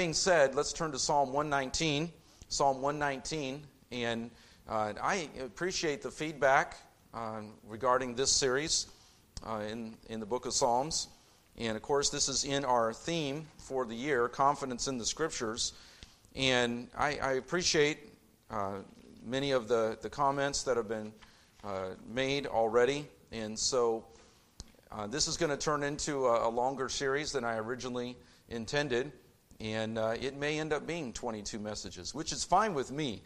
being said, let's turn to Psalm 119. Psalm 119, and uh, I appreciate the feedback uh, regarding this series uh, in, in the book of Psalms. And of course, this is in our theme for the year confidence in the scriptures. And I, I appreciate uh, many of the, the comments that have been uh, made already. And so uh, this is going to turn into a, a, longer series than I originally intended. And uh, it may end up being 22 messages, which is fine with me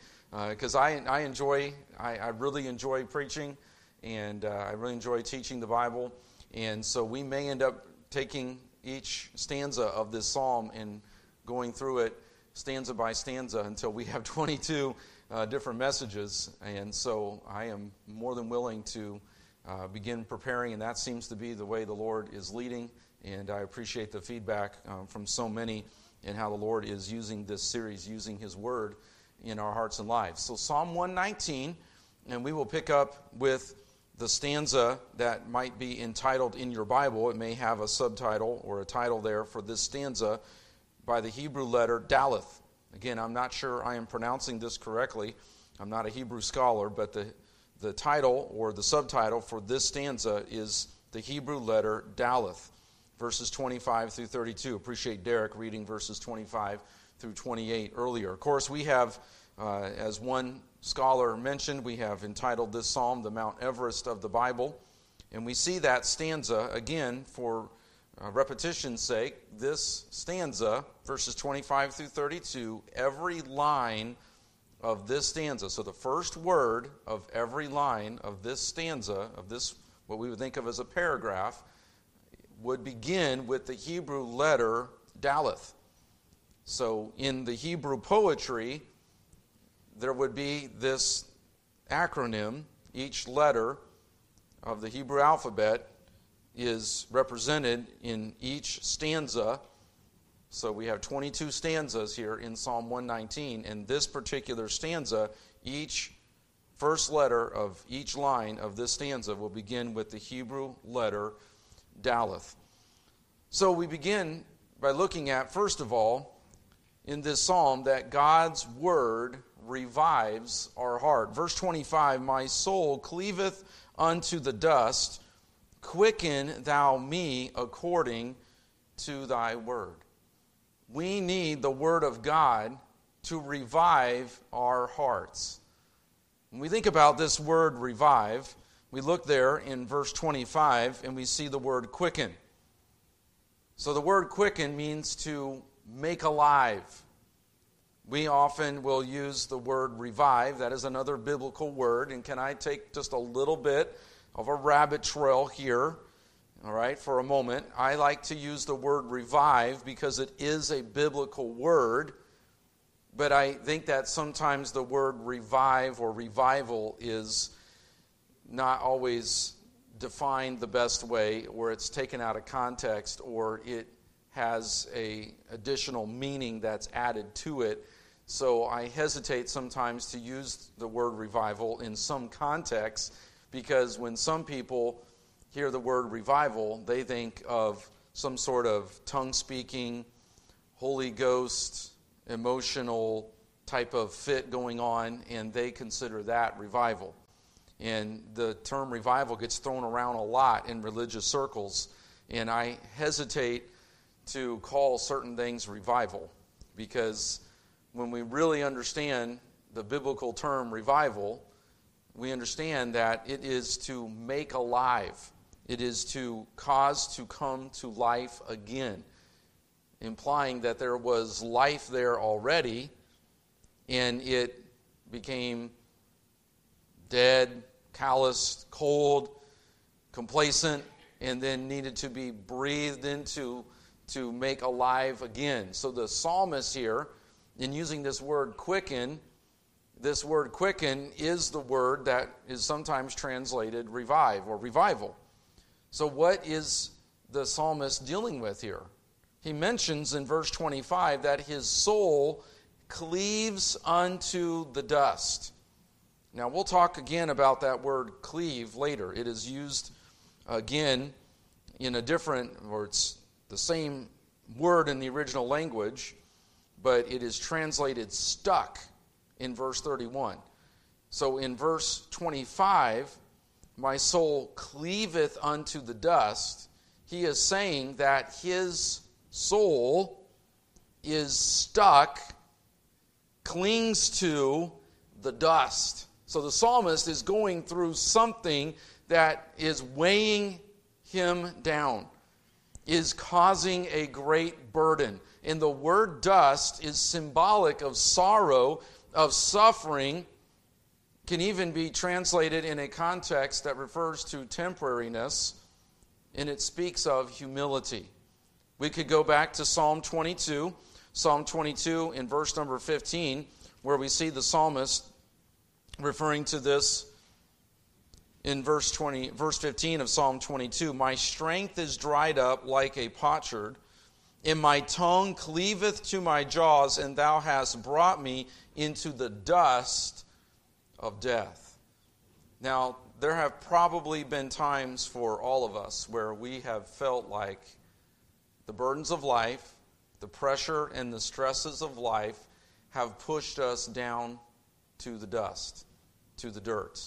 because uh, I, I enjoy, I, I, really enjoy preaching and uh, I really enjoy teaching the Bible. And so we may end up taking each stanza of this psalm and going through it stanza by stanza until we have 22 uh, different messages. And so I am more than willing to uh, begin preparing, and that seems to be the way the Lord is leading. And I appreciate the feedback um, from so many and how the Lord is using this series, using His Word in our hearts and lives. So, Psalm 119, and we will pick up with the stanza that might be entitled in your Bible. It may have a subtitle or a title there for this stanza by the Hebrew letter Daleth. Again, I'm not sure I am pronouncing this correctly. I'm not a Hebrew scholar, but the, the title or the subtitle for this stanza is the Hebrew letter Daleth verses 25 through 32. Appreciate Derek reading verses 25 through 28 earlier. Of course, we have, uh, as one scholar mentioned, we have entitled this psalm the Mount Everest of the Bible. And we see that stanza again for uh, repetition's sake. This stanza, verses 25 through 32, every line of this stanza, so the first word of every line of this stanza, of this, what we would think of as a paragraph, would begin with the Hebrew letter Daleth. So in the Hebrew poetry, there would be this acronym. Each letter of the Hebrew alphabet is represented in each stanza. So we have 22 stanzas here in Psalm 119. In this particular stanza, each first letter of each line of this stanza will begin with the Hebrew letter Daleth. So we begin by looking at, first of all, in this psalm, that God's word revives our heart. Verse 25 My soul cleaveth unto the dust, quicken thou me according to thy word. We need the word of God to revive our hearts. When we think about this word revive, we look there in verse 25 and we see the word quicken. So the word quicken means to make alive. We often will use the word revive. That is another biblical word. And can I take just a little bit of a rabbit trail here? All right, for a moment. I like to use the word revive because it is a biblical word. But I think that sometimes the word revive or revival is not always defined the best way, or it's taken out of context, or it has a additional meaning that's added to it. So I hesitate sometimes to use the word revival in some contexts because when some people hear the word revival, they think of some sort of tongue speaking, Holy Ghost, emotional type of fit going on, and they consider that revival. And the term revival gets thrown around a lot in religious circles. And I hesitate to call certain things revival because when we really understand the biblical term revival, we understand that it is to make alive, it is to cause to come to life again, implying that there was life there already and it became dead, calloused, cold, complacent, and then needed to be breathed into to make alive again. So the psalmist here, in using this word quicken, this word quicken is the word that is sometimes translated revive or revival. So, what is the psalmist dealing with here? He mentions in verse 25 that his soul cleaves unto the dust. Now, we'll talk again about that word cleave later. It is used again in a different, or it's the same word in the original language. but it is translated stuck in verse 31. So in verse 25, my soul cleaveth unto the dust. He is saying that his soul is stuck, clings to the dust. So the psalmist is going through something that is weighing him down, is causing a great burden. And the word dust is symbolic of sorrow, of suffering, can even be translated in a context that refers to temporariness, and it speaks of humility. We could go back to Psalm 22, Psalm 22 in verse number 15, where we see the psalmist referring to this in verse 20 verse 15 of Psalm 22 my strength is dried up like a potsherd and my tongue cleaveth to my jaws and thou hast brought me into the dust of death. Now there have probably been times for all of us where we have felt like the burdens of life the pressure and the stresses of life have pushed us down to the dust, to the dirt.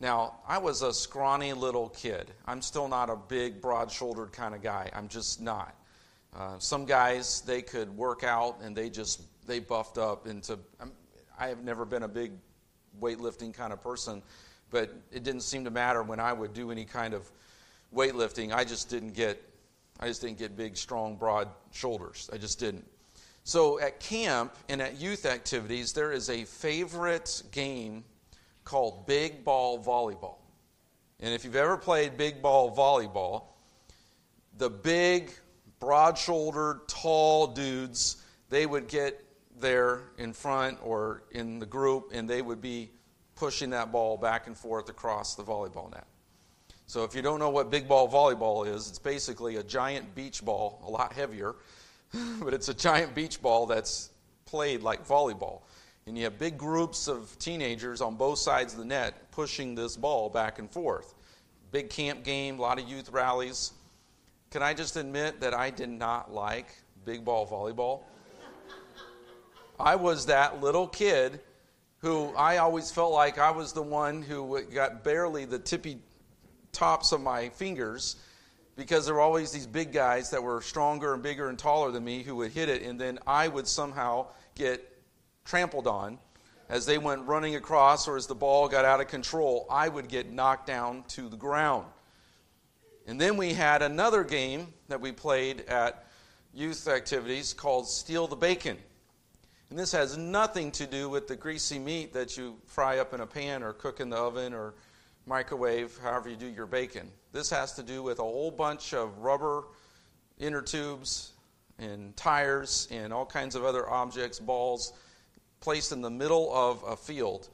Now, I was a scrawny little kid. I'm still not a big, broad shouldered kind of guy. I'm just not. Uh, some guys, they could work out and they just, they buffed up into, I'm, I have never been a big weightlifting kind of person, but it didn't seem to matter when I would do any kind of weightlifting. I just didn't get, I just didn't get big, strong, broad shoulders. I just didn't. So at camp and at youth activities, there is a favorite game called big ball volleyball. And if you've ever played big ball volleyball, the big, broad shouldered, tall dudes, they would get there in front or in the group and they would be pushing that ball back and forth across the volleyball net. So if you don't know what big ball volleyball is, it's basically a giant beach ball, a lot heavier but it's a giant beach ball that's played like volleyball. And you have big groups of teenagers on both sides of the net pushing this ball back and forth. Big camp game, a lot of youth rallies. Can I just admit that I did not like big ball volleyball? I was that little kid who I always felt like I was the one who got barely the tippy tops of my fingers because there were always these big guys that were stronger and bigger and taller than me who would hit it, and then I would somehow get trampled on as they went running across or as the ball got out of control. I would get knocked down to the ground. And then we had another game that we played at youth activities called Steal the Bacon. And this has nothing to do with the greasy meat that you fry up in a pan or cook in the oven or microwave, however you do your bacon. This has to do with a whole bunch of rubber inner tubes and tires and all kinds of other objects, balls, placed in the middle of a field.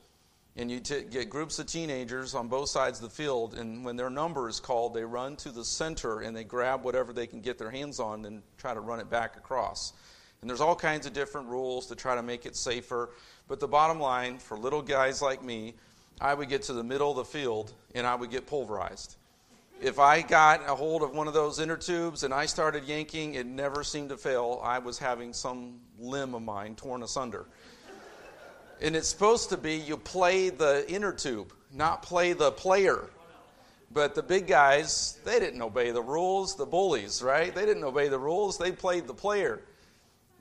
And you t- get groups of teenagers on both sides of the field, and when their number is called, they run to the center and they grab whatever they can get their hands on and try to run it back across. And there's all kinds of different rules to try to make it safer. But the bottom line for little guys like me I would get to the middle of the field and I would get pulverized. If I got a hold of one of those inner tubes and I started yanking, it never seemed to fail. I was having some limb of mine torn asunder. and it's supposed to be you play the inner tube, not play the player. But the big guys, they didn't obey the rules. The bullies, right? They didn't obey the rules. They played the player.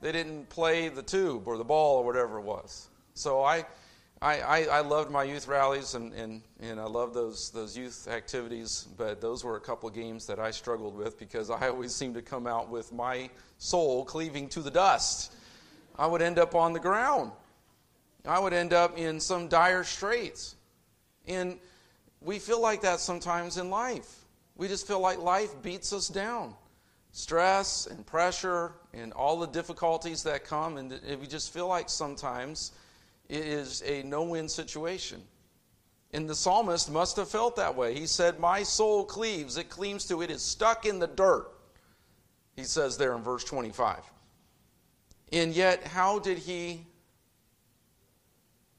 They didn't play the tube or the ball or whatever it was. So I, I, I, I, loved my youth rallies and, and, and I loved those, those youth activities, but those were a couple of games that I struggled with because I always seemed to come out with my soul cleaving to the dust. I would end up on the ground. I would end up in some dire straits. And we feel like that sometimes in life. We just feel like life beats us down. Stress and pressure and all the difficulties that come, and we just feel like sometimes it is a no win situation. And the psalmist must have felt that way. He said, My soul cleaves, it cleaves to, it is stuck in the dirt. He says there in verse 25. And yet, how did he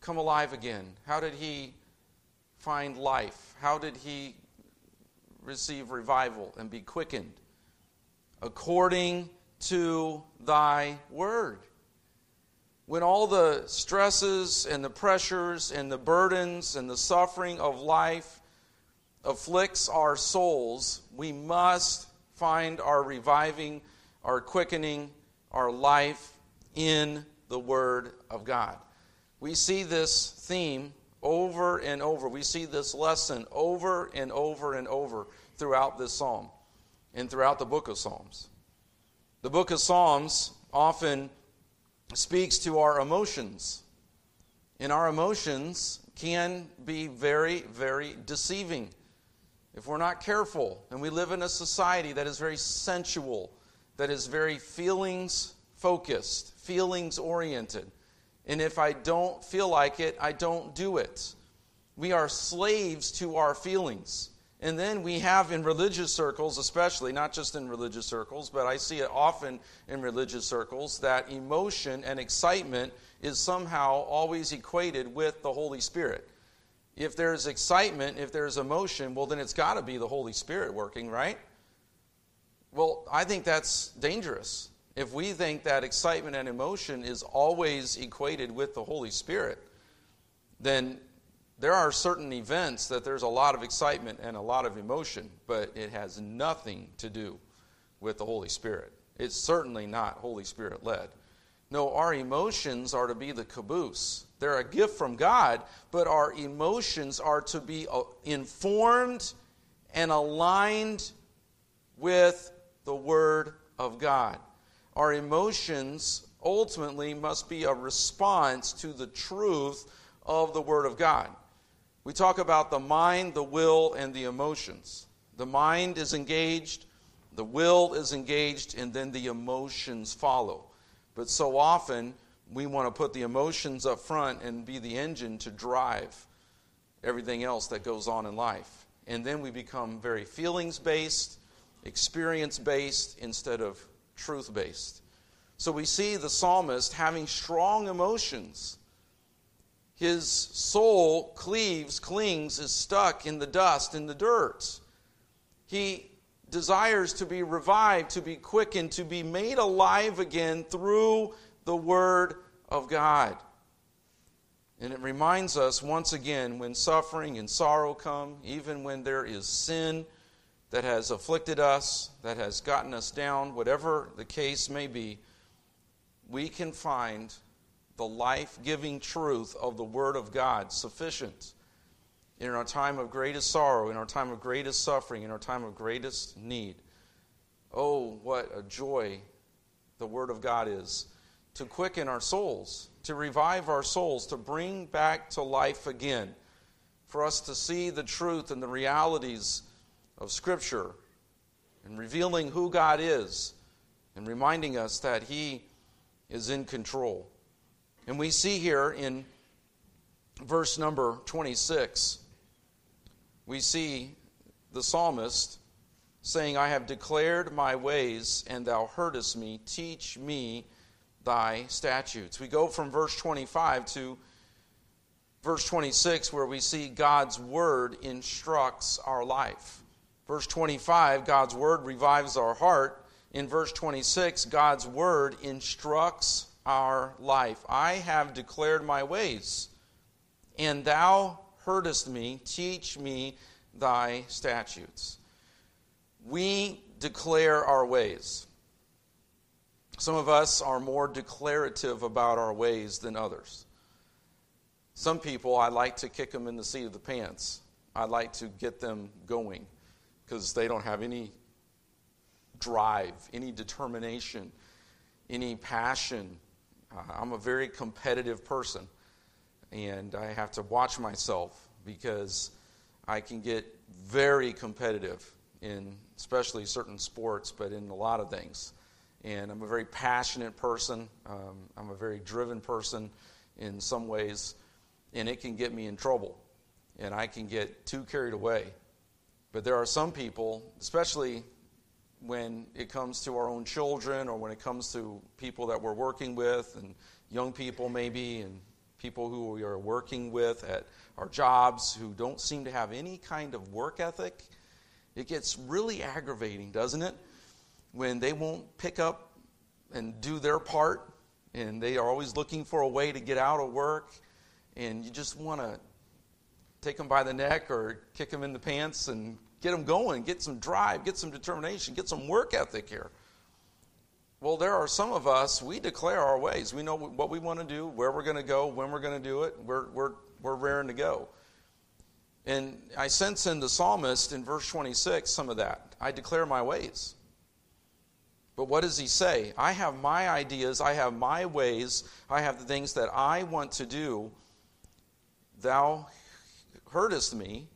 come alive again? How did he find life? How did he receive revival and be quickened? According to thy word. When all the stresses and the pressures and the burdens and the suffering of life afflicts our souls, we must find our reviving, our quickening, our life in the Word of God. We see this theme over and over. We see this lesson over and over and over throughout this psalm and throughout the book of Psalms. The book of Psalms often speaks to our emotions. And our emotions can be very, very deceiving if we're not careful. And we live in a society that is very sensual, that is very feelings focused, feelings oriented. And if I don't feel like it, I don't do it. We are slaves to our feelings. And then we have in religious circles, especially, not just in religious circles, but I see it often in religious circles, that emotion and excitement is somehow always equated with the Holy Spirit. If there's excitement, if there's emotion, well, then it's got to be the Holy Spirit working, right? Well, I think that's dangerous. If we think that excitement and emotion is always equated with the Holy Spirit, then there are certain events that there's a lot of excitement and a lot of emotion, but it has nothing to do with the Holy Spirit. It's certainly not Holy Spirit led. No, our emotions are to be the caboose. They're a gift from God, but our emotions are to be uh, informed and aligned with the Word of God. Our emotions ultimately must be a response to the truth of the Word of God. We talk about the mind, the will, and the emotions. The mind is engaged, the will is engaged, and then the emotions follow. But so often, we want to put the emotions up front and be the engine to drive everything else that goes on in life. And then we become very feelings based, experience based, instead of truth based. So we see the psalmist having strong emotions his soul cleaves, clings, is stuck in the dust, in the dirt. He desires to be revived, to be quickened, to be made alive again through the Word of God. And it reminds us once again when suffering and sorrow come, even when there is sin that has afflicted us, that has gotten us down, whatever the case may be, we can find the life giving truth of the Word of God sufficient in our time of greatest sorrow, in our time of greatest suffering, in our time of greatest need. Oh, what a joy the Word of God is to quicken our souls, to revive our souls, to bring back to life again, for us to see the truth and the realities of Scripture and revealing who God is and reminding us that He is in control. And we see here in verse number 26, we see the psalmist saying, I have declared my ways, and thou heardest me. Teach me thy statutes. We go from verse 25 to verse 26, where we see God's word instructs our life. Verse 25, God's word revives our heart. In verse 26, God's word instructs our life. I have declared my ways, and thou heardest me. Teach me thy statutes. We declare our ways. Some of us are more declarative about our ways than others. Some people, I like to kick them in the seat of the pants. I like to get them going because they don't have any drive, any determination, any passion, uh, I'm a very competitive person, and I have to watch myself because I can get very competitive in especially certain sports, but in a lot of things. And I'm a very passionate person. Um, I'm a very driven person in some ways, and it can get me in trouble, and I can get too carried away. But there are some people, especially when it comes to our own children or when it comes to people that we're working with and young people maybe and people who we are working with at our jobs who don't seem to have any kind of work ethic it gets really aggravating doesn't it? When they won't pick up and do their part and they are always looking for a way to get out of work, and you just want to take them by the neck or kick them in the pants and get them going, get some drive, get some determination, get some work ethic here. Well, there are some of us, we declare our ways. We know what we want to do, where we're going to go, when we're going to do it. We're, we're, we're raring to go. And I sense in the psalmist in verse 26 some of that. I declare my ways. But what does he say? I have my ideas, I have my ways, I have the things that I want to do. Thou heardest me.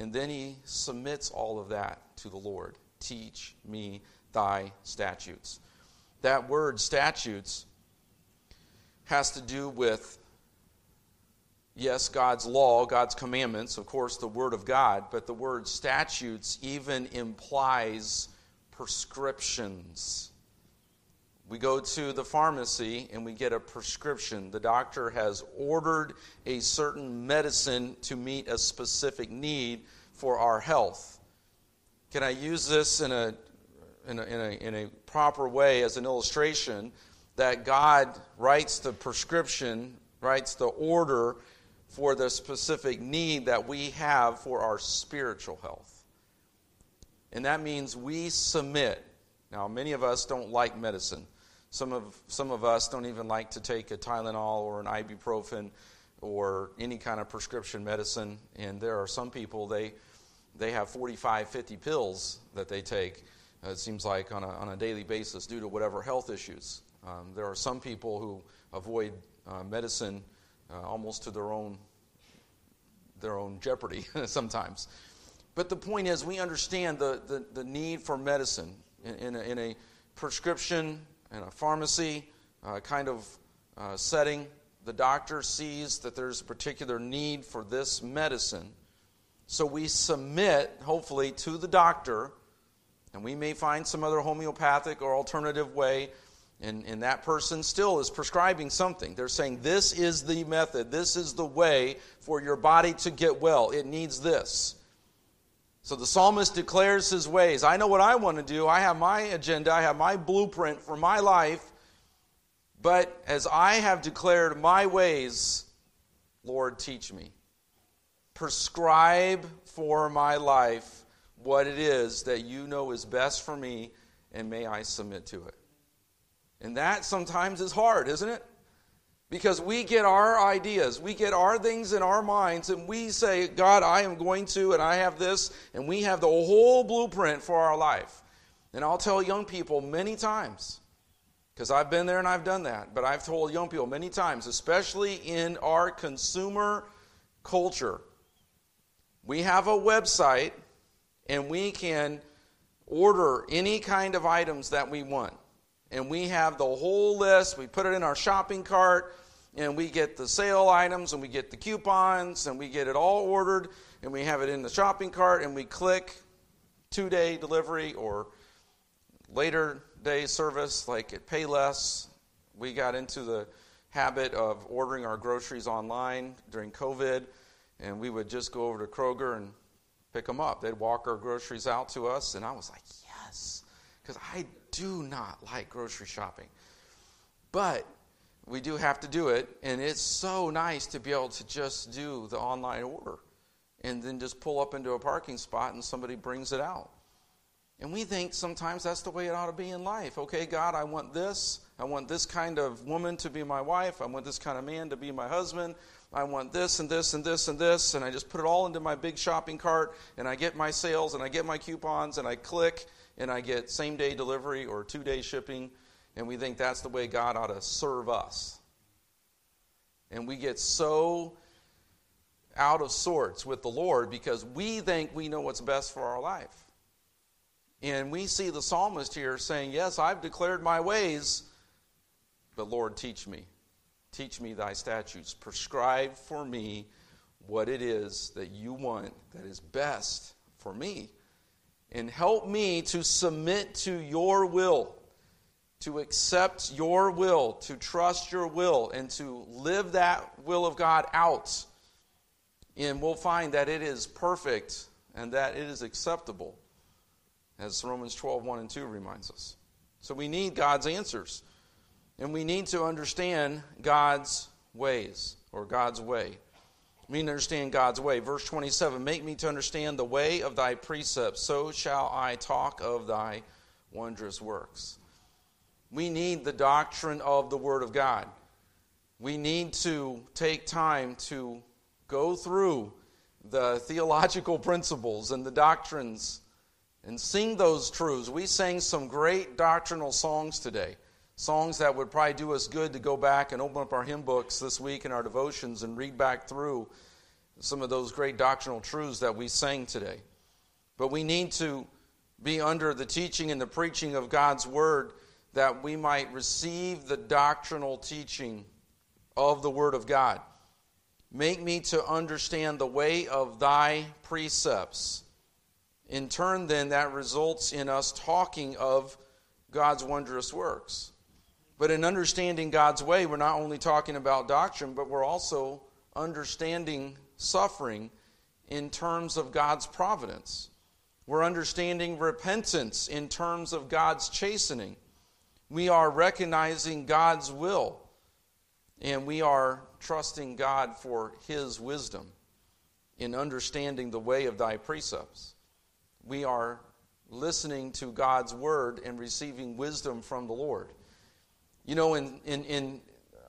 And then he submits all of that to the Lord. Teach me thy statutes. That word statutes has to do with, yes, God's law, God's commandments, of course, the Word of God, but the word statutes even implies prescriptions. We go to the pharmacy and we get a prescription. The doctor has ordered a certain medicine to meet a specific need for our health. Can I use this in a, in a, in a, in a proper way as an illustration that God writes the prescription, writes the order for the specific need that we have for our spiritual health? And that means we submit. Now, many of us don't like medicine. Some of, some of us don't even like to take a Tylenol or an ibuprofen or any kind of prescription medicine. And there are some people, they, they have 45, 50 pills that they take, uh, it seems like, on a, on a daily basis due to whatever health issues. Um, there are some people who avoid uh, medicine uh, almost to their own, their own jeopardy sometimes. But the point is, we understand the, the, the need for medicine in, in, a, in a prescription in a pharmacy uh, kind of uh, setting, the doctor sees that there's a particular need for this medicine. So we submit, hopefully, to the doctor, and we may find some other homeopathic or alternative way, and, and that person still is prescribing something. They're saying, This is the method, this is the way for your body to get well. It needs this. So the psalmist declares his ways. I know what I want to do. I have my agenda. I have my blueprint for my life. But as I have declared my ways, Lord, teach me. Prescribe for my life what it is that you know is best for me, and may I submit to it. And that sometimes is hard, isn't it? Because we get our ideas, we get our things in our minds, and we say, God, I am going to, and I have this, and we have the whole blueprint for our life. And I'll tell young people many times, because I've been there and I've done that, but I've told young people many times, especially in our consumer culture, we have a website and we can order any kind of items that we want and we have the whole list. We put it in our shopping cart, and we get the sale items, and we get the coupons, and we get it all ordered, and we have it in the shopping cart, and we click two day delivery or later day service like at Payless. We got into the habit of ordering our groceries online during COVID, and we would just go over to Kroger and pick them up. They'd walk our groceries out to us, and I was like, yes, because I do not like grocery shopping. But we do have to do it, and it's so nice to be able to just do the online order and then just pull up into a parking spot and somebody brings it out. And we think sometimes that's the way it ought to be in life. Okay, God, I want this. I want this kind of woman to be my wife. I want this kind of man to be my husband. I want this and this and this and this. And I just put it all into my big shopping cart and I get my sales and I get my coupons and I click and I get same day delivery or two day shipping, and we think that's the way God ought to serve us. And we get so out of sorts with the Lord because we think we know what's best for our life. And we see the psalmist here saying, Yes, I've declared my ways, but Lord, teach me. Teach me thy statutes. Prescribe for me what it is that you want that is best for me and help me to submit to your will, to accept your will, to trust your will, and to live that will of God out. And we'll find that it is perfect and that it is acceptable, as Romans 12, 1 and 2 reminds us. So we need God's answers. And we need to understand God's ways or God's way. We need to understand God's way. Verse 27 Make me to understand the way of thy precepts, so shall I talk of thy wondrous works. We need the doctrine of the Word of God. We need to take time to go through the theological principles and the doctrines and sing those truths. We sang some great doctrinal songs today. Songs that would probably do us good to go back and open up our hymn books this week and our devotions and read back through some of those great doctrinal truths that we sang today. But we need to be under the teaching and the preaching of God's Word that we might receive the doctrinal teaching of the Word of God. Make me to understand the way of thy precepts. In turn, then, that results in us talking of God's wondrous works. But in understanding God's way, we're not only talking about doctrine, but we're also understanding suffering in terms of God's providence. We're understanding repentance in terms of God's chastening. We are recognizing God's will, and we are trusting God for His wisdom in understanding the way of thy precepts. We are listening to God's word and receiving wisdom from the Lord. You know, in, in, in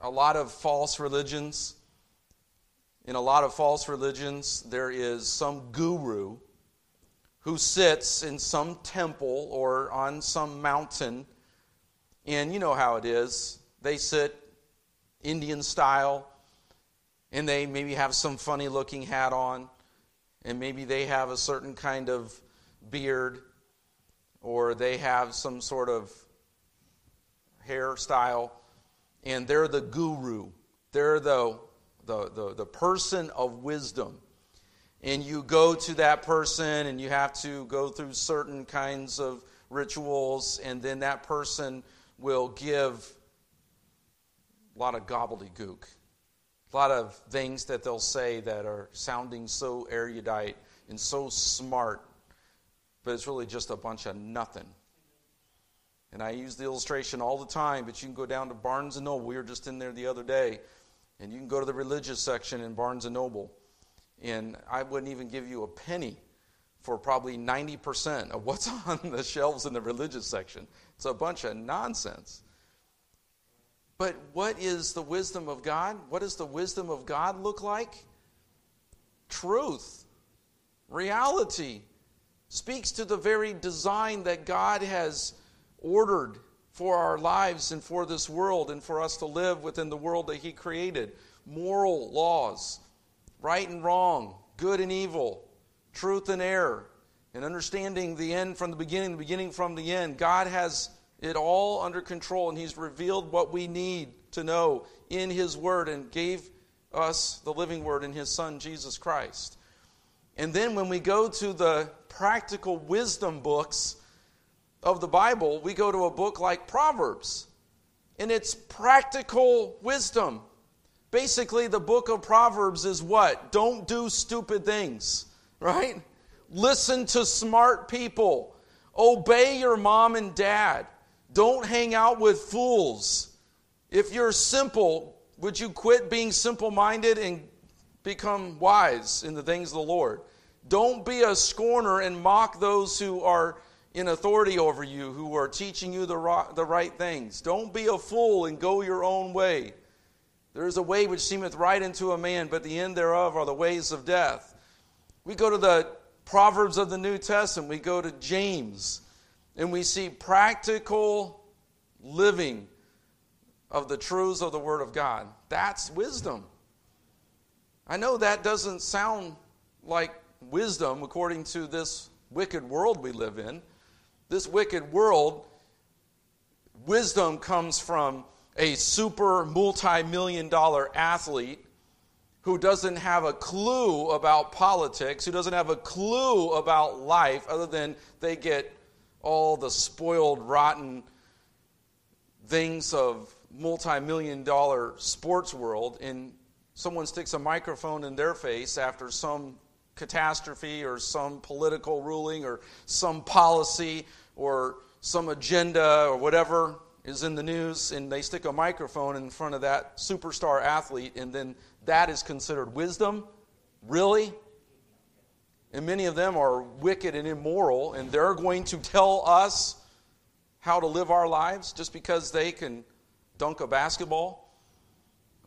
a lot of false religions, in a lot of false religions, there is some guru who sits in some temple or on some mountain. And you know how it is. They sit Indian style, and they maybe have some funny looking hat on, and maybe they have a certain kind of beard, or they have some sort of hairstyle, and they're the guru. They're the, the, the, the person of wisdom. And you go to that person, and you have to go through certain kinds of rituals, and then that person will give a lot of gobbledygook a lot of things that they'll say that are sounding so erudite and so smart, but it's really just a bunch of nothing. And I use the illustration all the time, but you can go down to Barnes and Noble. We were just in there the other day, and you can go to the religious section in Barnes and Noble, and I wouldn't even give you a penny for probably 90% of what's on the shelves in the religious section. It's a bunch of nonsense. But what is the wisdom of God? What does the wisdom of God look like? Truth, reality, speaks to the very design that God has ordered for our lives and for this world and for us to live within the world that He created. Moral laws, right and wrong, good and evil, truth and error, and understanding the end from the beginning, the beginning from the end. God has it all under control, and He's revealed what we need to know in His Word and gave us the living Word in His Son, Jesus Christ. And then when we go to the practical wisdom books of the Bible, we go to a book like Proverbs, and it's practical wisdom. Basically, the book of Proverbs is what? Don't do stupid things, right? Listen to smart people. Obey your mom and dad. Don't hang out with fools. If you're simple, would you quit being simple minded and become wise in the things of the Lord? Don't be a scorner and mock those who are in authority over you, who are teaching you the, the right things. Don't be a fool and go your own way. There is a way which seemeth right unto a man, but the end thereof are the ways of death. We go to the Proverbs of the New Testament, we go to James and we see practical living of the truths of the Word of God. That's wisdom. I know that doesn't sound like wisdom according to this wicked world we live in. This wicked world, wisdom comes from a super multi million dollar athlete who doesn't have a clue about politics, who doesn't have a clue about life, other than they get all the spoiled, rotten things of multi million dollar sports world, and someone sticks a microphone in their face after some catastrophe or some political ruling or some policy or some agenda or whatever, is in the news and they stick a microphone in front of that superstar athlete, and then that is considered wisdom? Really? And many of them are wicked and immoral, and they're going to tell us how to live our lives just because they can dunk a basketball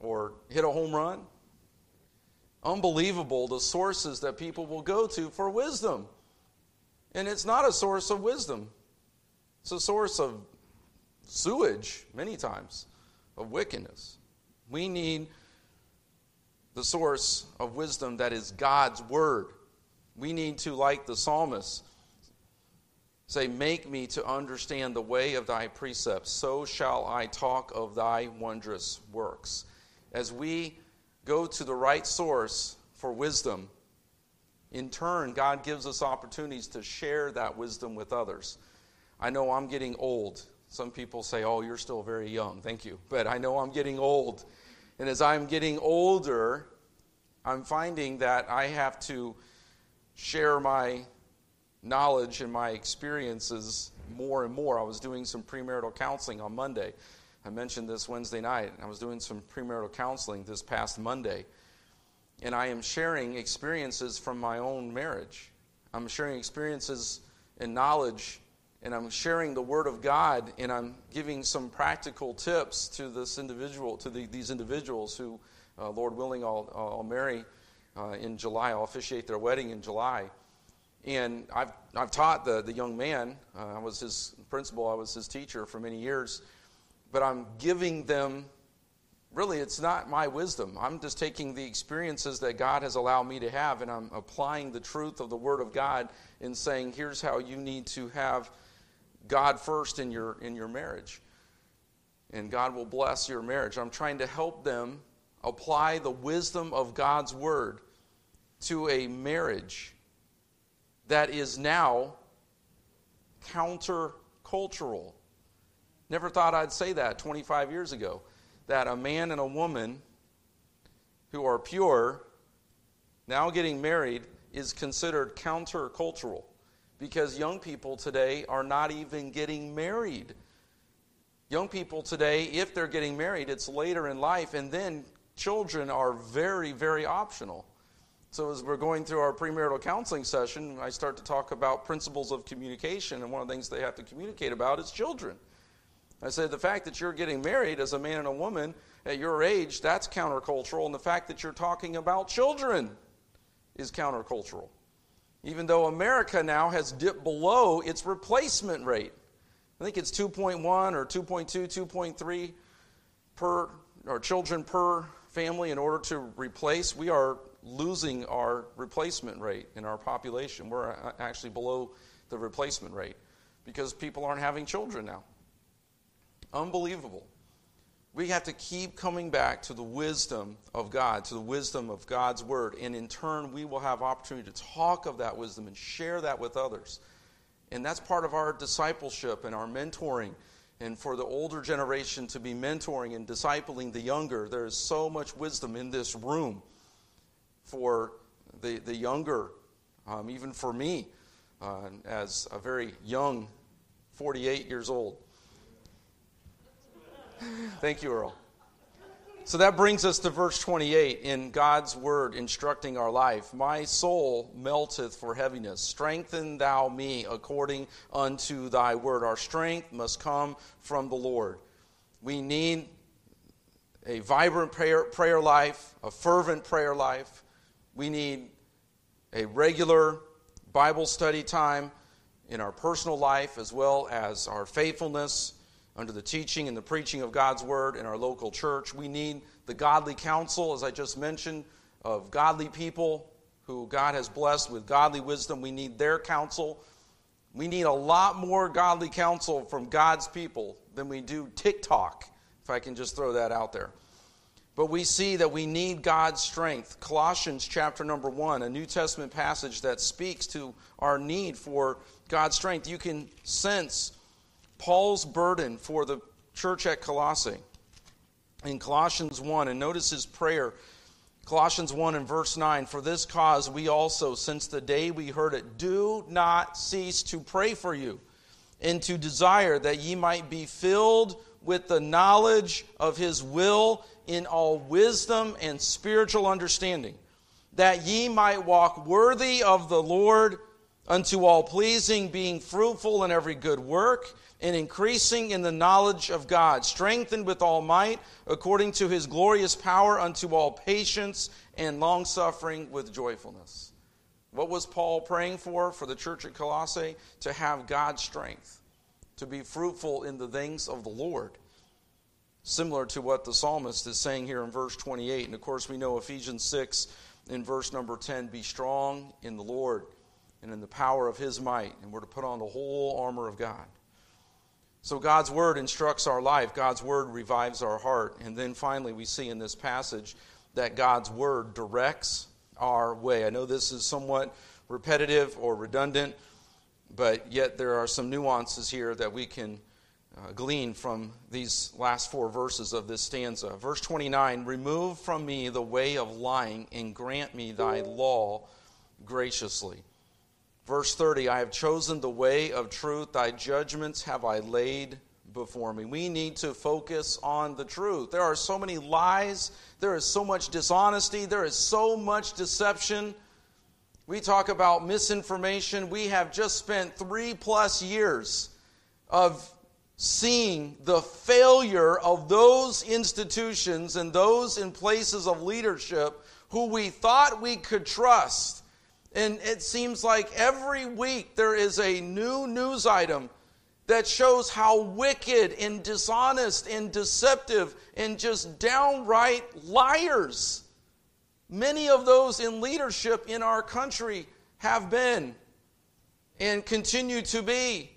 or hit a home run. Unbelievable the sources that people will go to for wisdom. And it's not a source of wisdom, it's a source of sewage, many times, of wickedness. We need the source of wisdom that is God's Word. We need to, like the psalmist, say, Make me to understand the way of thy precepts, so shall I talk of thy wondrous works. As we go to the right source for wisdom, in turn, God gives us opportunities to share that wisdom with others. I know I'm getting old. Some people say, Oh, you're still very young. Thank you. But I know I'm getting old. And as I'm getting older, I'm finding that I have to share my knowledge and my experiences more and more. I was doing some premarital counseling on Monday. I mentioned this Wednesday night. I was doing some premarital counseling this past Monday. And I am sharing experiences from my own marriage. I'm sharing experiences and knowledge and I'm sharing the Word of God, and I'm giving some practical tips to this individual, to the, these individuals who, uh, Lord willing, I'll, I'll marry uh, in July. I'll officiate their wedding in July. And I've, I've taught the, the young man. Uh, I was his principal, I was his teacher for many years. But I'm giving them, really, it's not my wisdom. I'm just taking the experiences that God has allowed me to have, and I'm applying the truth of the Word of God and saying, here's how you need to have God first in your in your marriage. And God will bless your marriage. I'm trying to help them apply the wisdom of God's word to a marriage that is now countercultural. Never thought I'd say that 25 years ago. That a man and a woman who are pure now getting married is considered countercultural because young people today are not even getting married. Young people today, if they're getting married, it's later in life, and then children are very, very optional. So, as we're going through our premarital counseling session, I start to talk about principles of communication, and one of the things they have to communicate about is children. I said the fact that you're getting married as a man and a woman at your age, that's countercultural, and the fact that you're talking about children is countercultural even though America now has dipped below its replacement rate. I think it's 2.1 or 2.2, 2.3 per or children per family in order to replace. We are losing our replacement rate in our population. We're uh, actually below the replacement rate because people aren't having children now. Unbelievable we have to keep coming back to the wisdom of God, to the wisdom of God's word. And in turn, we will have opportunity to talk of that wisdom and share that with others. And that's part of our discipleship and our mentoring. And for the older generation to be mentoring and discipling the younger, there is so much wisdom in this room for the, the younger, um, even for me, uh, as a very young 48 years old. Thank you, Earl. So that brings us to verse 28 in God's word instructing our life. My soul melteth for heaviness. Strengthen thou me according unto thy word. Our strength must come from the Lord. We need a vibrant prayer, prayer life, a fervent prayer life. We need a regular Bible study time in our personal life as well as our faithfulness under the teaching and the preaching of God's word in our local church. We need the godly counsel, as I just mentioned, of godly people who God has blessed with godly wisdom. We need their counsel. We need a lot more godly counsel from God's people than we do TikTok, if I can just throw that out there. But we see that we need God's strength. Colossians chapter number 1, a New Testament passage that speaks to our need for God's strength. You can sense Paul's burden for the church at Colossae in Colossians 1, and notice his prayer. Colossians 1 and verse 9 For this cause we also, since the day we heard it, do not cease to pray for you, and to desire that ye might be filled with the knowledge of his will in all wisdom and spiritual understanding, that ye might walk worthy of the Lord unto all pleasing, being fruitful in every good work, and increasing in the knowledge of God, strengthened with all might, according to his glorious power, unto all patience and longsuffering with joyfulness. What was Paul praying for for the church at Colossae? To have God's strength, to be fruitful in the things of the Lord. Similar to what the psalmist is saying here in verse 28. And of course, we know Ephesians 6 in verse number 10 be strong in the Lord and in the power of his might. And we're to put on the whole armor of God. So God's word instructs our life, God's word revives our heart. And then finally, we see in this passage that God's word directs our way. I know this is somewhat repetitive or redundant, but yet there are some nuances here that we can uh, glean from these last four verses of this stanza. Verse 29 Remove from me the way of lying and grant me thy law graciously. Verse 30 I have chosen the way of truth, thy judgments have I laid before me. We need to focus on the truth. There are so many lies, there is so much dishonesty, there is so much deception. We talk about misinformation. We have just spent three plus years of seeing the failure of those institutions and those in places of leadership who we thought we could trust and it seems like every week there is a new news item that shows how wicked and dishonest and deceptive and just downright liars many of those in leadership in our country have been and continue to be.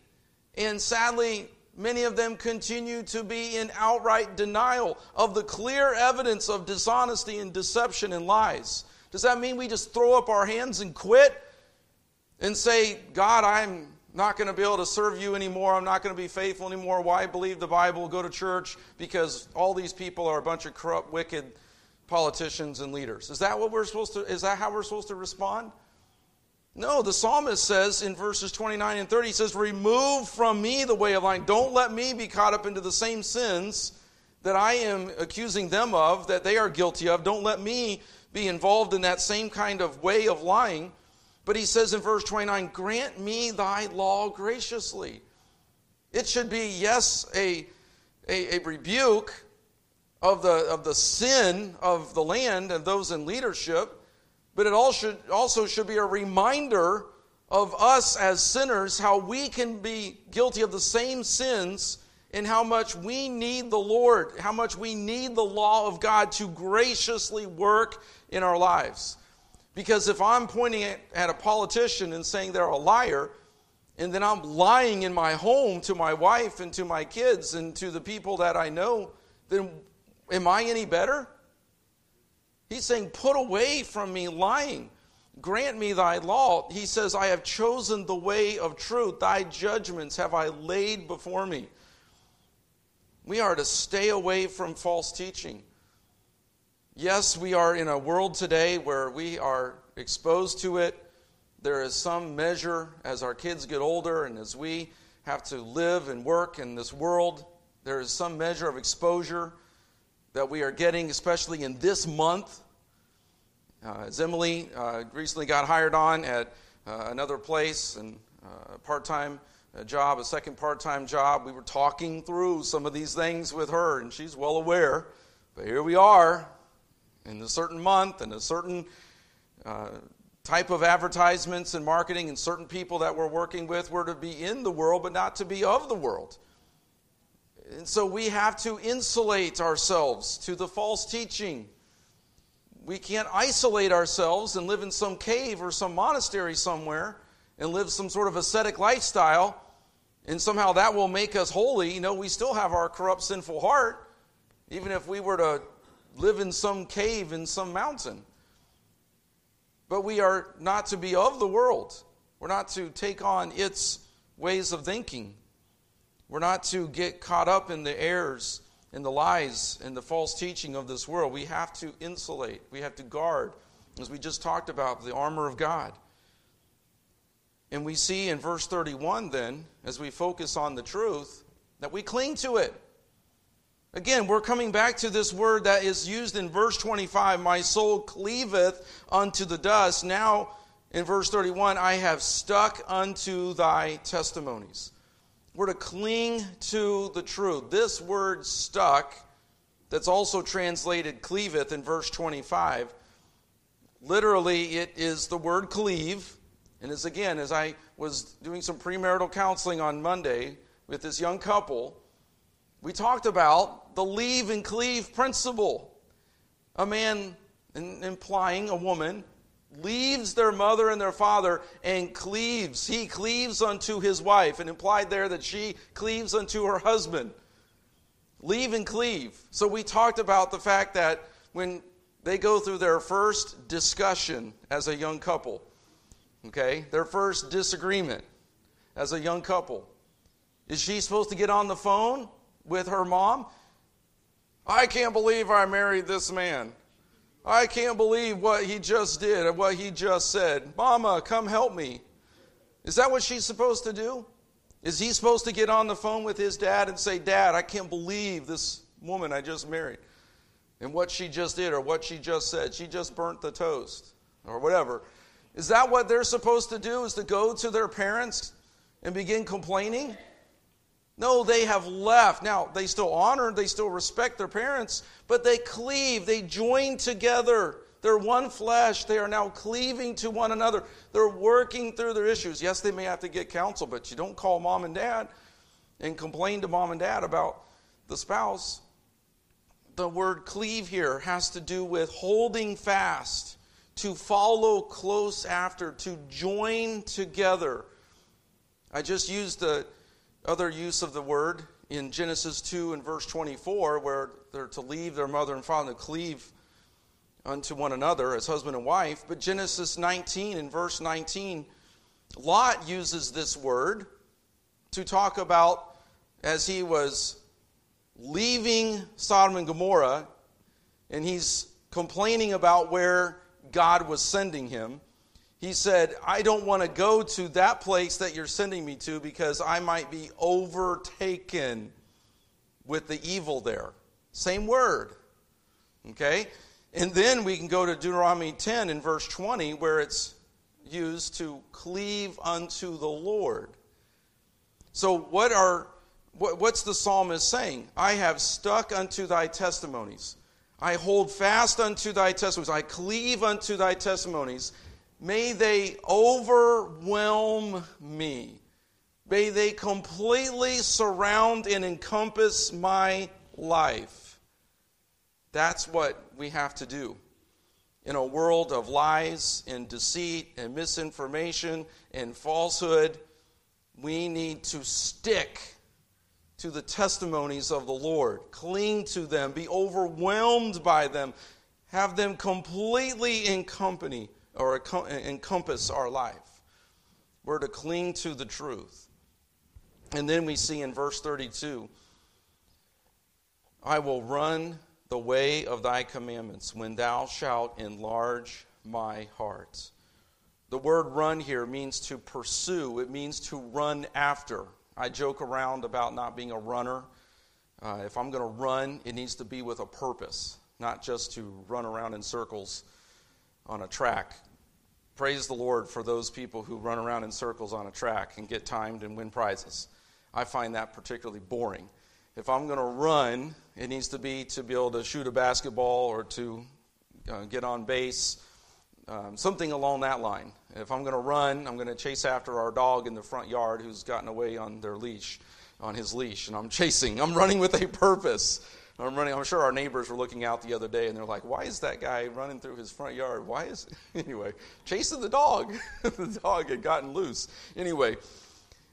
And sadly, many of them continue to be in outright denial of the clear evidence of dishonesty and deception and lies. Does that mean we just throw up our hands and quit and say, God, I'm not going to be able to serve you anymore. I'm not going to be faithful anymore. Why believe the Bible? Go to church because all these people are a bunch of corrupt, wicked politicians and leaders. Is that what we're supposed to is that how we're supposed to respond? No, the psalmist says in verses 29 and 30, he says, Remove from me the way of lying. Don't let me be caught up into the same sins that I am accusing them of, that they are guilty of. Don't let me be involved in that same kind of way of lying. But he says in verse 29 Grant me thy law graciously. It should be, yes, a, a, a rebuke of the, of the sin of the land and those in leadership, but it all should, also should be a reminder of us as sinners how we can be guilty of the same sins and how much we need the Lord, how much we need the law of God to graciously work in our lives. Because if I'm pointing at a politician and saying they're a liar, and then I'm lying in my home to my wife and to my kids and to the people that I know, then am I any better? He's saying, Put away from me lying. Grant me thy law. He says, I have chosen the way of truth. Thy judgments have I laid before me. We are to stay away from false teaching. Yes, we are in a world today where we are exposed to it. There is some measure as our kids get older and as we have to live and work in this world, there is some measure of exposure that we are getting, especially in this month. Uh, as Emily uh, recently got hired on at uh, another place and uh, part time uh, job, a second part time job, we were talking through some of these things with her, and she's well aware. But here we are in a certain month and a certain uh, type of advertisements and marketing and certain people that we're working with were to be in the world but not to be of the world. And so we have to insulate ourselves to the false teaching. We can't isolate ourselves and live in some cave or some monastery somewhere and live some sort of ascetic lifestyle and somehow that will make us holy. You know, we still have our corrupt, sinful heart, even if we were to live in some cave in some mountain. But we are not to be of the world. We're not to take on its ways of thinking. We're not to get caught up in the errors and the lies and the false teaching of this world. We have to insulate, we have to guard, as we just talked about, the armor of God. And we see in verse 31 then, as we focus on the truth, that we cling to it. Again, we're coming back to this word that is used in verse 25 My soul cleaveth unto the dust. Now, in verse 31, I have stuck unto thy testimonies. We're to cling to the truth. This word stuck, that's also translated cleaveth in verse 25, literally it is the word cleave. And as again, as I was doing some premarital counseling on Monday with this young couple, we talked about the leave and cleave principle. A man, implying a woman, leaves their mother and their father and cleaves. He cleaves unto his wife, and implied there that she cleaves unto her husband. Leave and cleave. So we talked about the fact that when they go through their first discussion as a young couple, okay, their first disagreement as a young couple, is she supposed to get on the phone with her mom? I can't believe I married this man. I can't believe what he just did and what he just said. Mama, come help me. Is that what she's supposed to do? Is he supposed to get on the phone with his dad and say, Dad, I can't believe this woman I just married and what she just did or what she just said? She just burnt the toast or whatever. Is that what they're supposed to do? Is to go to their parents and begin complaining? No, they have left. Now, they still honor, they still respect their parents, but they cleave, they join together. They're one flesh. They are now cleaving to one another. They're working through their issues. Yes, they may have to get counsel, but you don't call mom and dad and complain to mom and dad about the spouse. The word cleave here has to do with holding fast, to follow close after, to join together. I just used the other use of the word in Genesis 2 and verse 24, where they're to leave their mother and father and cleave unto one another as husband and wife. But Genesis 19 and verse 19, Lot uses this word to talk about as he was leaving Sodom and Gomorrah, and he's complaining about where God was sending him he said, I don't want to go to that place that you're sending me to because I might be overtaken with the evil there. Same word. Okay? And then we can go to Deuteronomy 10 in verse 20 where it's used to cleave unto the Lord. So what are what, what's the psalmist saying? I have stuck unto thy testimonies. I hold fast unto thy testimonies. I cleave unto thy testimonies. May they overwhelm me. May they completely surround and encompass my life. That's what we have to do. In a world of lies and deceit and misinformation and falsehood, we need to stick to the testimonies of the Lord, cling to them, be overwhelmed by them, have them completely in company or encompass our life. We're to cling to the truth. And then we see in verse 32 I will run the way of thy commandments when thou shalt enlarge my heart. The word run here means to pursue, it means to run after. I joke around about not being a runner. Uh, if I'm going to run, it needs to be with a purpose, not just to run around in circles on a track. Praise the Lord for those people who run around in circles on a track and get timed and win prizes. I find that particularly boring. If I'm going to run, it needs to be to be able to shoot a basketball or to uh, get on base, um, something along that line. If I'm going to run, I'm going to chase after our dog in the front yard who's gotten away on their leash, on his leash, and I'm chasing. I'm running with a purpose. I'm running. I'm sure our neighbors were looking out the other day and they're like, "Why is that guy running through his front yard? Why is anyway chasing the dog? the dog had gotten loose. Anyway,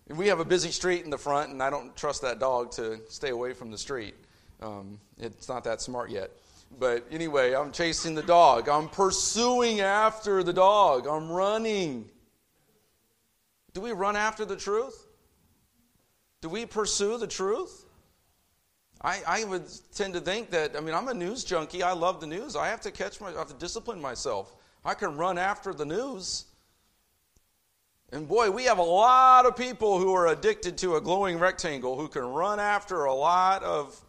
we have a busy street in the front, and I don't trust that dog to stay away from the street. Um, it's not that smart yet. But anyway, I'm chasing the dog. I'm pursuing after the dog. I'm running. Do we run after the truth? Do we pursue the truth? I, I would tend to think that, I mean, I'm a news junkie. I love the news. I have to catch my, I have to discipline myself. I can run after the news. And boy, we have a lot of people who are addicted to a glowing rectangle who can run after a lot of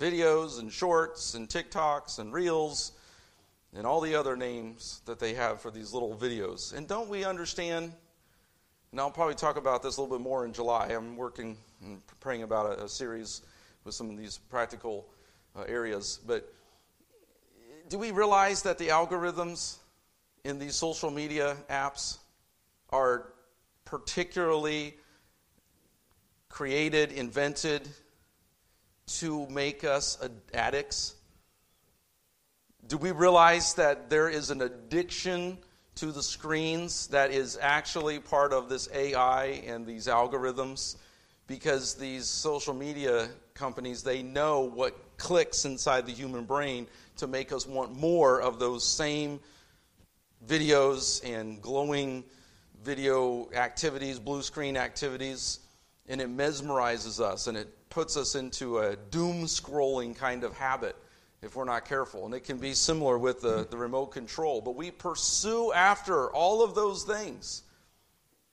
videos and shorts and TikToks and reels and all the other names that they have for these little videos. And don't we understand? And I'll probably talk about this a little bit more in July. I'm working and praying about a, a series with some of these practical uh, areas. But do we realize that the algorithms in these social media apps are particularly created, invented to make us addicts? Do we realize that there is an addiction to the screens that is actually part of this AI and these algorithms? Because these social media companies, they know what clicks inside the human brain to make us want more of those same videos and glowing video activities, blue screen activities, and it mesmerizes us and it puts us into a doom scrolling kind of habit if we're not careful. And it can be similar with the, the remote control. But we pursue after all of those things.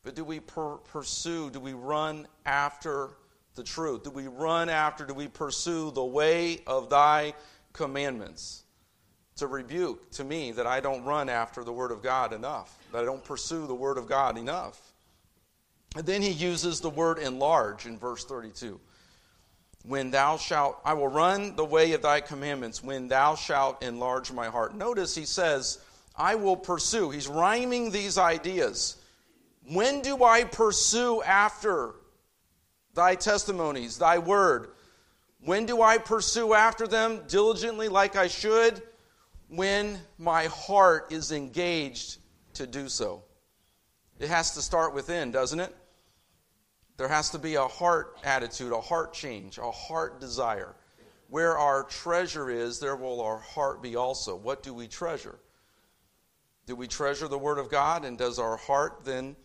But do we per- pursue, do we run after the truth? Do we run after, do we pursue the way of thy commandments? It's a rebuke to me that I don't run after the Word of God enough, that I don't pursue the Word of God enough. And then he uses the word enlarge in verse 32 when thou shalt, I will run the way of thy commandments, when thou shalt enlarge my heart. Notice he says, I will pursue. He's rhyming these ideas. When do I pursue after thy testimonies, thy word? When do I pursue after them diligently like I should? When my heart is engaged to do so. It has to start within, doesn't it? There has to be a heart attitude, a heart change, a heart desire. Where our treasure is, there will our heart be also. What do we treasure? Do we treasure the Word of God? And does our heart then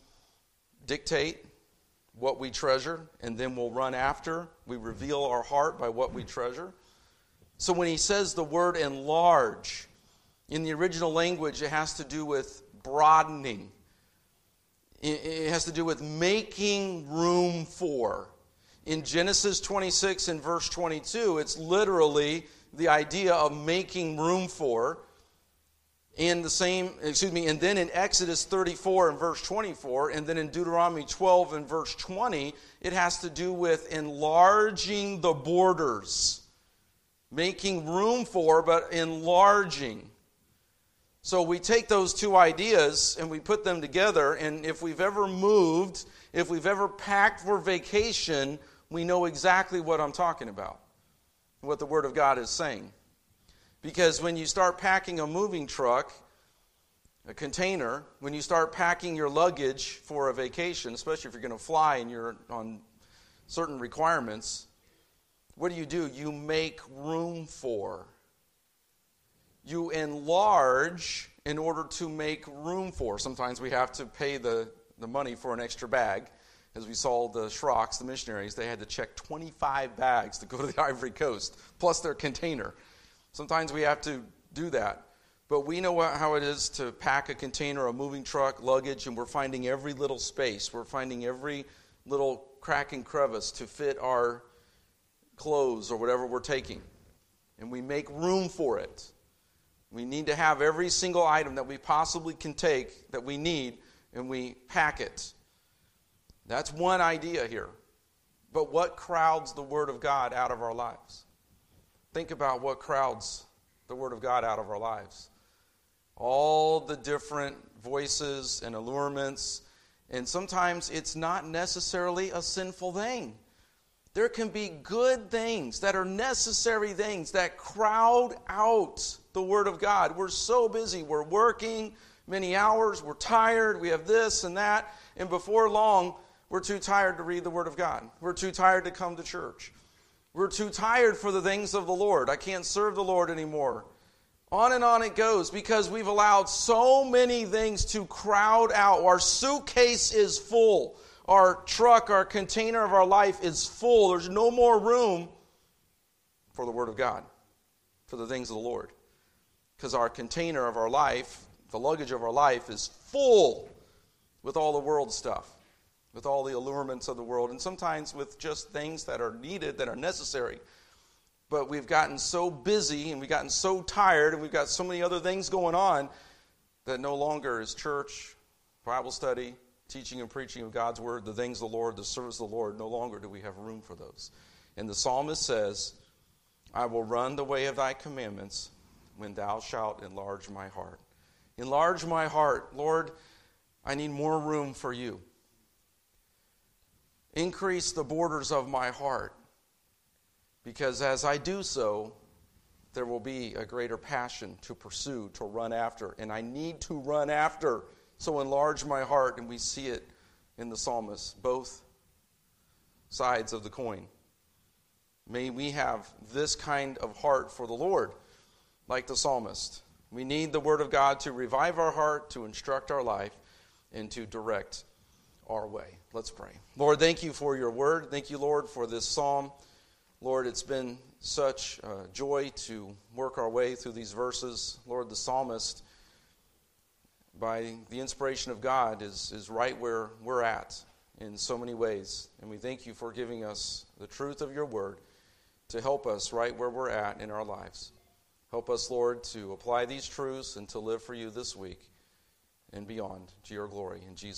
dictate what we treasure? And then we'll run after? We reveal our heart by what we treasure? So when he says the word enlarge, in the original language, it has to do with broadening it has to do with making room for. In Genesis 26 and verse 22, it's literally the idea of making room for. In the same, excuse me, and then in Exodus 34 and verse 24, and then in Deuteronomy 12 and verse 20, it has to do with enlarging the borders. Making room for, but enlarging. So we take those two ideas and we put them together, and if we've ever moved, if we've ever packed for vacation, we know exactly what I'm talking about, what the Word of God is saying. Because when you start packing a moving truck, a container, when you start packing your luggage for a vacation, especially if you're going to fly and you're on certain requirements, what do you do? You make room for you enlarge in order to make room for. Sometimes we have to pay the, the money for an extra bag. As we saw the Schrocks, the missionaries, they had to check 25 bags to go to the Ivory Coast, plus their container. Sometimes we have to do that. But we know how it is to pack a container, a moving truck, luggage, and we're finding every little space. We're finding every little crack and crevice to fit our clothes or whatever we're taking. And we make room for it. We need to have every single item that we possibly can take that we need, and we pack it. That's one idea here. But what crowds the Word of God out of our lives? Think about what crowds the Word of God out of our lives. All the different voices and allurements, and sometimes it's not necessarily a sinful thing. There can be good things that are necessary things that crowd out the Word of God. We're so busy. We're working many hours. We're tired. We have this and that. And before long, we're too tired to read the Word of God. We're too tired to come to church. We're too tired for the things of the Lord. I can't serve the Lord anymore. On and on it goes because we've allowed so many things to crowd out. Our suitcase is full our truck, our container of our life is full. There's no more room for the Word of God, for the things of the Lord. Because our container of our life, the luggage of our life, is full with all the world stuff, with all the allurements of the world, and sometimes with just things that are needed, that are necessary. But we've gotten so busy and we've gotten so tired and we've got so many other things going on that no longer is church, Bible study, teaching and preaching of God's word, the things of the Lord, the service of the Lord, no longer do we have room for those. And the psalmist says, I will run the way of thy commandments when thou shalt enlarge my heart. Enlarge my heart. Lord, I need more room for you. Increase the borders of my heart, because as I do so, there will be a greater passion to pursue, to run after. And I need to run after. So enlarge my heart. And we see it in the psalmist, both sides of the coin. May we have this kind of heart for the Lord, like the psalmist. We need the Word of God to revive our heart, to instruct our life, and to direct our way. Let's pray. Lord, thank you for your Word. Thank you, Lord, for this psalm. Lord, it's been such joy to work our way through these verses. Lord, the psalmist, by the inspiration of God, is, is right where we're at in so many ways. And we thank you for giving us the truth of your word to help us right where we're at in our lives. Help us, Lord, to apply these truths and to live for you this week and beyond to your glory. In Jesus'